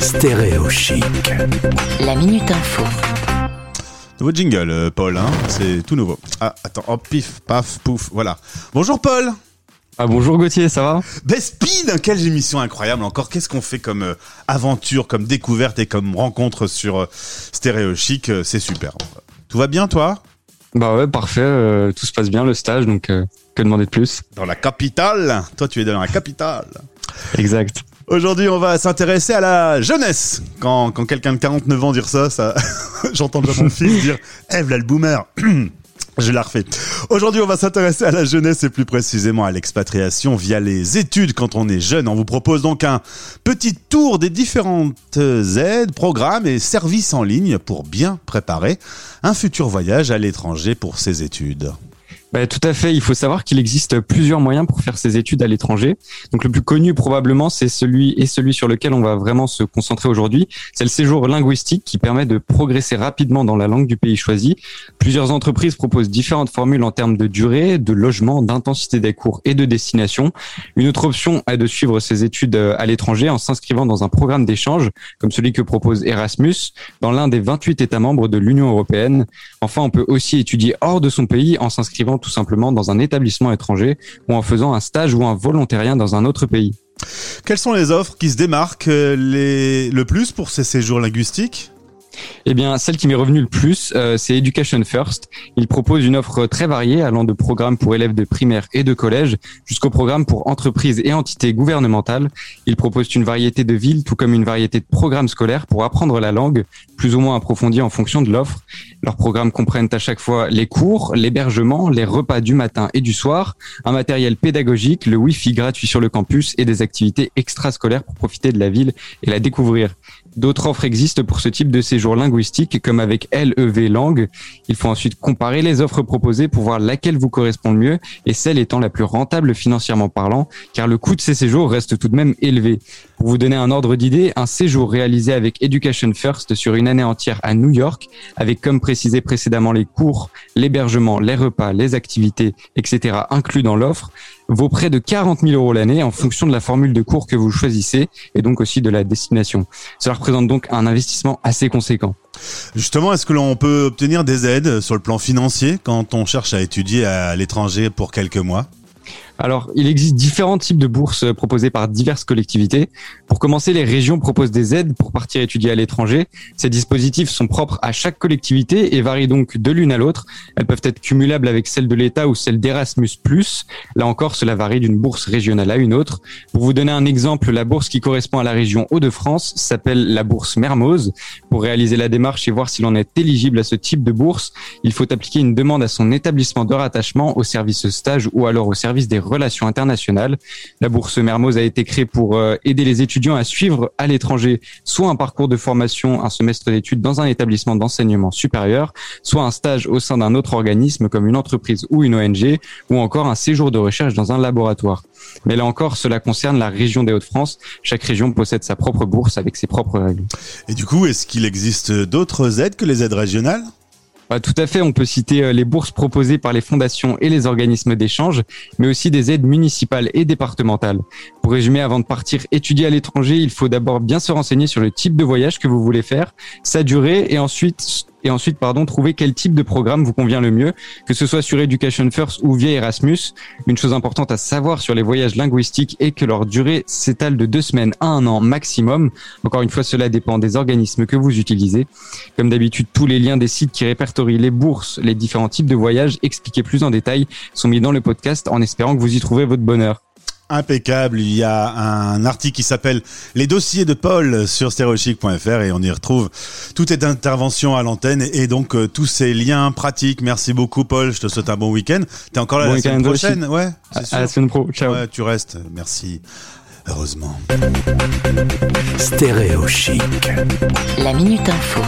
Stéréo chic. La minute info. Nouveau jingle, euh, Paul, hein c'est tout nouveau. Ah, attends, hop, pif, paf, pouf, voilà. Bonjour Paul Ah bonjour Gauthier, ça va? Best Speed, quelle émission incroyable encore. Qu'est-ce qu'on fait comme euh, aventure, comme découverte et comme rencontre sur euh, Stéréo Chic C'est super. Tout va bien toi? Bah ouais, parfait, euh, tout se passe bien le stage, donc euh, que demander de plus? Dans la capitale Toi tu es dans la capitale. Exact. Aujourd'hui, on va s'intéresser à la jeunesse. Quand, quelqu'un de 49 ans dire ça, j'entends déjà mon fils dire « Eh, v'là le boomer !» Je la refais. Aujourd'hui, on va s'intéresser à la jeunesse et plus précisément à l'expatriation via les études quand on est jeune. On vous propose donc un petit tour des différentes aides, programmes et services en ligne pour bien préparer un futur voyage à l'étranger pour ses études. Bah, tout à fait. Il faut savoir qu'il existe plusieurs moyens pour faire ses études à l'étranger. Donc le plus connu probablement, c'est celui et celui sur lequel on va vraiment se concentrer aujourd'hui. C'est le séjour linguistique qui permet de progresser rapidement dans la langue du pays choisi. Plusieurs entreprises proposent différentes formules en termes de durée, de logement, d'intensité des cours et de destination. Une autre option est de suivre ses études euh, à l'étranger en s'inscrivant dans un programme d'échange comme celui que propose Erasmus dans l'un des 28 États membres de l'Union européenne. Enfin, on peut aussi étudier hors de son pays en s'inscrivant tout simplement dans un établissement étranger ou en faisant un stage ou un volontariat dans un autre pays. Quelles sont les offres qui se démarquent euh, les... le plus pour ces séjours linguistiques? Eh bien, celle qui m'est revenue le plus, euh, c'est Education First. Il propose une offre très variée allant de programmes pour élèves de primaire et de collège jusqu'au programme pour entreprises et entités gouvernementales. Il propose une variété de villes tout comme une variété de programmes scolaires pour apprendre la langue, plus ou moins approfondie en fonction de l'offre. Leurs programmes comprennent à chaque fois les cours, l'hébergement, les repas du matin et du soir, un matériel pédagogique, le Wi-Fi gratuit sur le campus et des activités extrascolaires pour profiter de la ville et la découvrir. D'autres offres existent pour ce type de séjour linguistique, comme avec LEV Langue. Il faut ensuite comparer les offres proposées pour voir laquelle vous correspond le mieux et celle étant la plus rentable financièrement parlant, car le coût de ces séjours reste tout de même élevé. Pour vous donner un ordre d'idée, un séjour réalisé avec Education First sur une année entière à New York, avec comme précisé précédemment les cours, l'hébergement, les repas, les activités, etc. inclus dans l'offre, vaut près de 40 000 euros l'année en fonction de la formule de cours que vous choisissez et donc aussi de la destination. Cela représente donc un investissement assez conséquent. Justement, est-ce que l'on peut obtenir des aides sur le plan financier quand on cherche à étudier à l'étranger pour quelques mois? Alors, il existe différents types de bourses proposées par diverses collectivités. Pour commencer, les régions proposent des aides pour partir étudier à l'étranger. Ces dispositifs sont propres à chaque collectivité et varient donc de l'une à l'autre. Elles peuvent être cumulables avec celles de l'État ou celles d'Erasmus+. Là encore, cela varie d'une bourse régionale à une autre. Pour vous donner un exemple, la bourse qui correspond à la région Hauts-de-France s'appelle la bourse Mermoz. Pour réaliser la démarche et voir si l'on est éligible à ce type de bourse, il faut appliquer une demande à son établissement de rattachement au service stage ou alors au service des relations internationales. La bourse Mermoz a été créée pour euh, aider les étudiants à suivre à l'étranger soit un parcours de formation, un semestre d'études dans un établissement d'enseignement supérieur, soit un stage au sein d'un autre organisme comme une entreprise ou une ONG, ou encore un séjour de recherche dans un laboratoire. Mais là encore, cela concerne la région des Hauts-de-France. Chaque région possède sa propre bourse avec ses propres règles. Et du coup, est-ce qu'il existe d'autres aides que les aides régionales? Bah, tout à fait, on peut citer euh, les bourses proposées par les fondations et les organismes d'échange, mais aussi des aides municipales et départementales. Pour résumer, avant de partir étudier à l'étranger, il faut d'abord bien se renseigner sur le type de voyage que vous voulez faire, sa durée, et ensuite et ensuite pardon trouver quel type de programme vous convient le mieux, que ce soit sur Education First ou via Erasmus. Une chose importante à savoir sur les voyages linguistiques est que leur durée s'étale de deux semaines à un an maximum. Encore une fois, cela dépend des organismes que vous utilisez. Comme d'habitude, tous les liens des sites qui répertorient les bourses, les différents types de voyages expliqués plus en détail sont mis dans le podcast en espérant que vous y trouverez votre bonheur impeccable. Il y a un article qui s'appelle Les dossiers de Paul sur stéréochic.fr et on y retrouve toutes les interventions à l'antenne et donc euh, tous ces liens pratiques. Merci beaucoup Paul, je te souhaite un bon week-end. T'es encore là bon la semaine prochaine? aussi. Ouais, à, à, la semaine pro. Ciao. Ouais, tu restes. Merci. Heureusement. Stéréo chic. La minute info.